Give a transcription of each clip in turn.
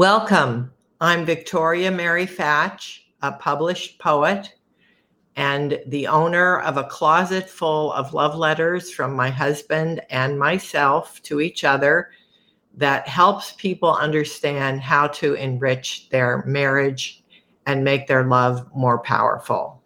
Welcome. I'm Victoria Mary Fach, a published poet and the owner of a closet full of love letters from my husband and myself to each other that helps people understand how to enrich their marriage and make their love more powerful.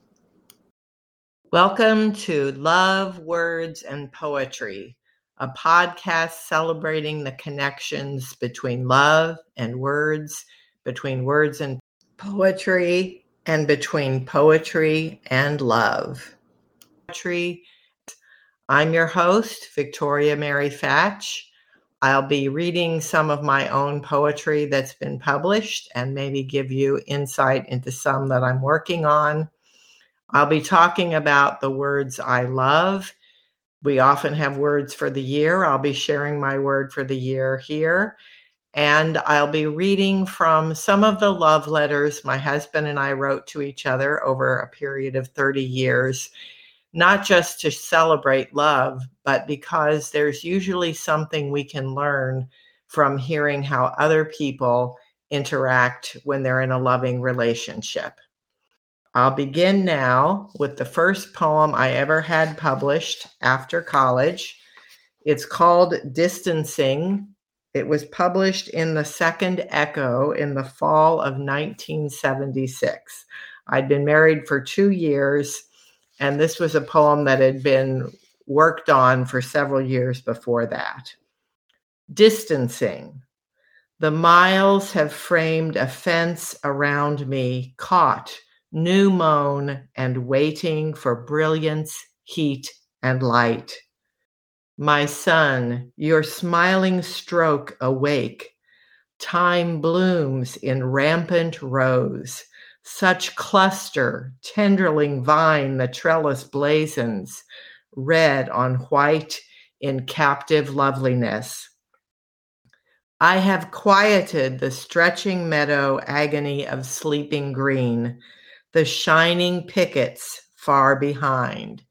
Welcome to Love, Words, and Poetry a podcast celebrating the connections between love and words, between words and poetry, and between poetry and love. Poetry. I'm your host, Victoria Mary Fach. I'll be reading some of my own poetry that's been published and maybe give you insight into some that I'm working on. I'll be talking about the words I love we often have words for the year. I'll be sharing my word for the year here. And I'll be reading from some of the love letters my husband and I wrote to each other over a period of 30 years, not just to celebrate love, but because there's usually something we can learn from hearing how other people interact when they're in a loving relationship. I'll begin now with the first poem I ever had published after college. It's called Distancing. It was published in the Second Echo in the fall of 1976. I'd been married for two years, and this was a poem that had been worked on for several years before that. Distancing. The miles have framed a fence around me, caught new mown and waiting for brilliance, heat, and light. My son, your smiling stroke awake. Time blooms in rampant rose. Such cluster, tenderling vine the trellis blazons, red on white in captive loveliness. I have quieted the stretching meadow agony of sleeping green the shining pickets far behind,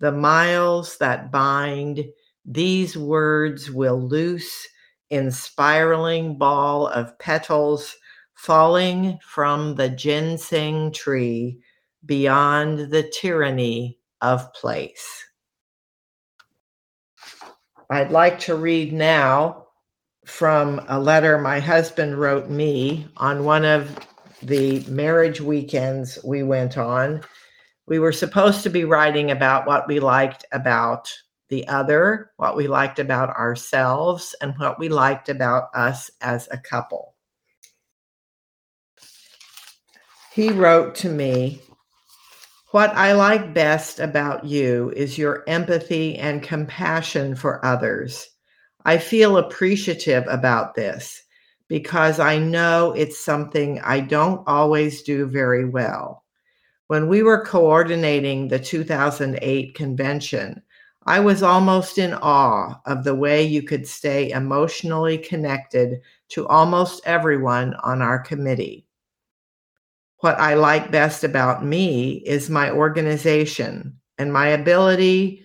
the miles that bind, these words will loose in spiraling ball of petals falling from the ginseng tree beyond the tyranny of place. I'd like to read now from a letter my husband wrote me on one of the marriage weekends we went on, we were supposed to be writing about what we liked about the other, what we liked about ourselves, and what we liked about us as a couple. He wrote to me, What I like best about you is your empathy and compassion for others. I feel appreciative about this because I know it's something I don't always do very well. When we were coordinating the 2008 convention, I was almost in awe of the way you could stay emotionally connected to almost everyone on our committee. What I like best about me is my organization and my ability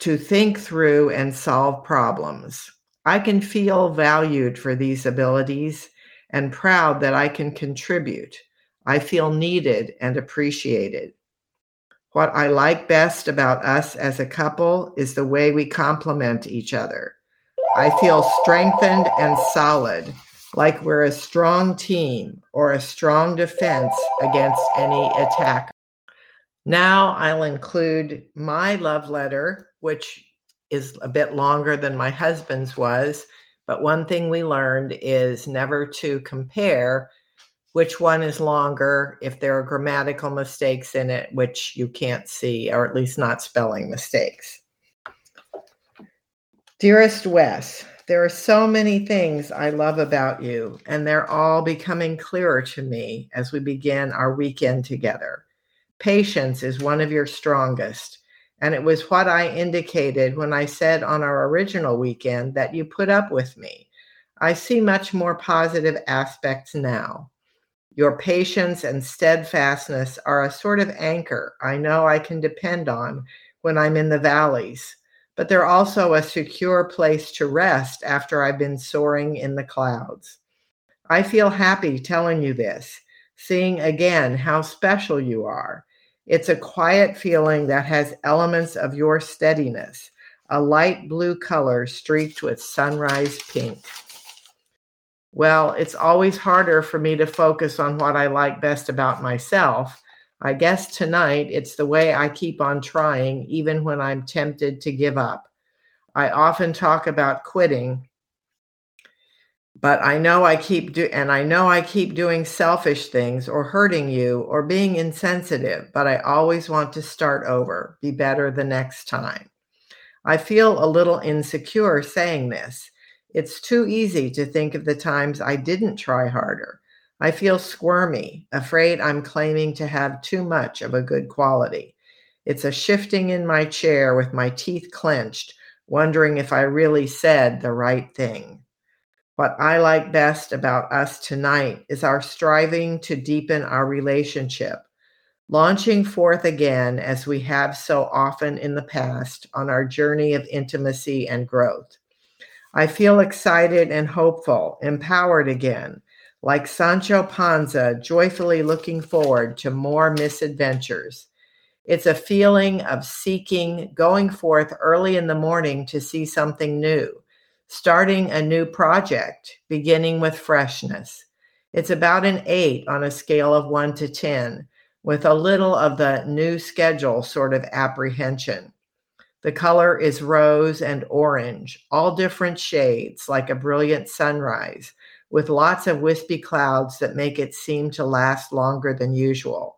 to think through and solve problems. I can feel valued for these abilities and proud that I can contribute. I feel needed and appreciated. What I like best about us as a couple is the way we complement each other. I feel strengthened and solid, like we're a strong team or a strong defense against any attack. Now I'll include my love letter, which is a bit longer than my husband's was. But one thing we learned is never to compare which one is longer if there are grammatical mistakes in it, which you can't see, or at least not spelling mistakes. Dearest Wes, there are so many things I love about you, and they're all becoming clearer to me as we begin our weekend together. Patience is one of your strongest. And it was what I indicated when I said on our original weekend that you put up with me. I see much more positive aspects now. Your patience and steadfastness are a sort of anchor I know I can depend on when I'm in the valleys, but they're also a secure place to rest after I've been soaring in the clouds. I feel happy telling you this, seeing again how special you are. It's a quiet feeling that has elements of your steadiness, a light blue color streaked with sunrise pink. Well, it's always harder for me to focus on what I like best about myself. I guess tonight it's the way I keep on trying, even when I'm tempted to give up. I often talk about quitting, but I know I keep do and I know I keep doing selfish things or hurting you or being insensitive, but I always want to start over, be better the next time. I feel a little insecure saying this. It's too easy to think of the times I didn't try harder. I feel squirmy, afraid I'm claiming to have too much of a good quality. It's a shifting in my chair with my teeth clenched, wondering if I really said the right thing. What I like best about us tonight is our striving to deepen our relationship, launching forth again as we have so often in the past on our journey of intimacy and growth. I feel excited and hopeful, empowered again, like Sancho Panza, joyfully looking forward to more misadventures. It's a feeling of seeking, going forth early in the morning to see something new starting a new project, beginning with freshness. It's about an eight on a scale of one to 10, with a little of the new schedule sort of apprehension. The color is rose and orange, all different shades, like a brilliant sunrise, with lots of wispy clouds that make it seem to last longer than usual.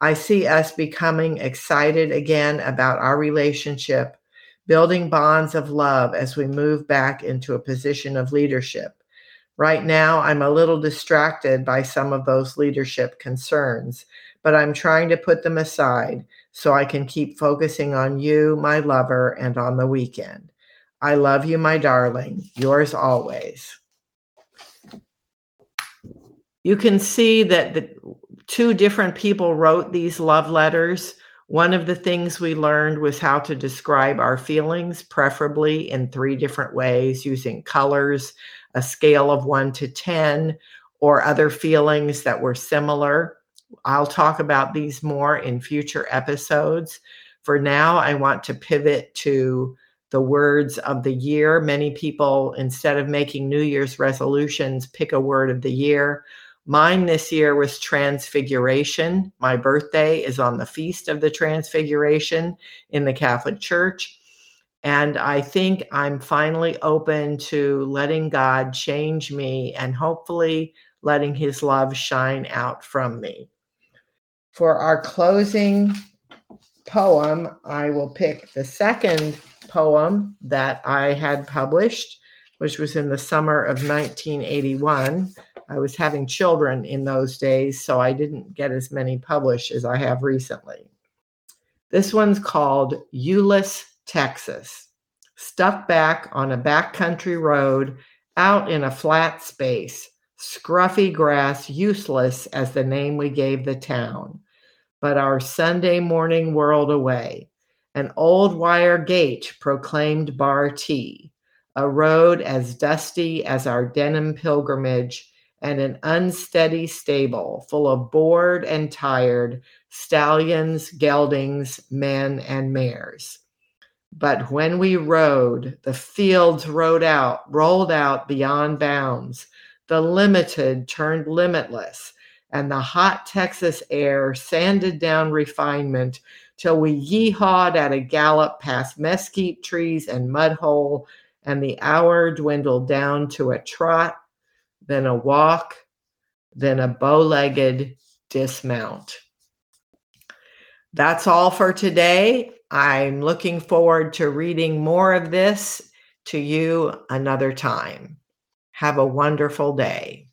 I see us becoming excited again about our relationship building bonds of love as we move back into a position of leadership. Right now, I'm a little distracted by some of those leadership concerns, but I'm trying to put them aside so I can keep focusing on you, my lover, and on the weekend. I love you, my darling. Yours always. You can see that the two different people wrote these love letters. One of the things we learned was how to describe our feelings, preferably in three different ways using colors, a scale of one to 10, or other feelings that were similar. I'll talk about these more in future episodes. For now, I want to pivot to the words of the year. Many people, instead of making New Year's resolutions, pick a word of the year. Mine this year was Transfiguration. My birthday is on the Feast of the Transfiguration in the Catholic Church. And I think I'm finally open to letting God change me and hopefully letting his love shine out from me. For our closing poem, I will pick the second poem that I had published, which was in the summer of 1981 I was having children in those days, so I didn't get as many published as I have recently. This one's called Euless, Texas. Stuck back on a backcountry road out in a flat space, scruffy grass useless as the name we gave the town. But our Sunday morning whirled away. An old wire gate proclaimed bar T, a road as dusty as our denim pilgrimage and an unsteady stable full of bored and tired stallions, geldings, men, and mares. But when we rode, the fields rode out, rolled out beyond bounds. The limited turned limitless, and the hot Texas air sanded down refinement till we yeehawed at a gallop past mesquite trees and mud hole, and the hour dwindled down to a trot then a walk, then a bow legged dismount. That's all for today. I'm looking forward to reading more of this to you another time. Have a wonderful day.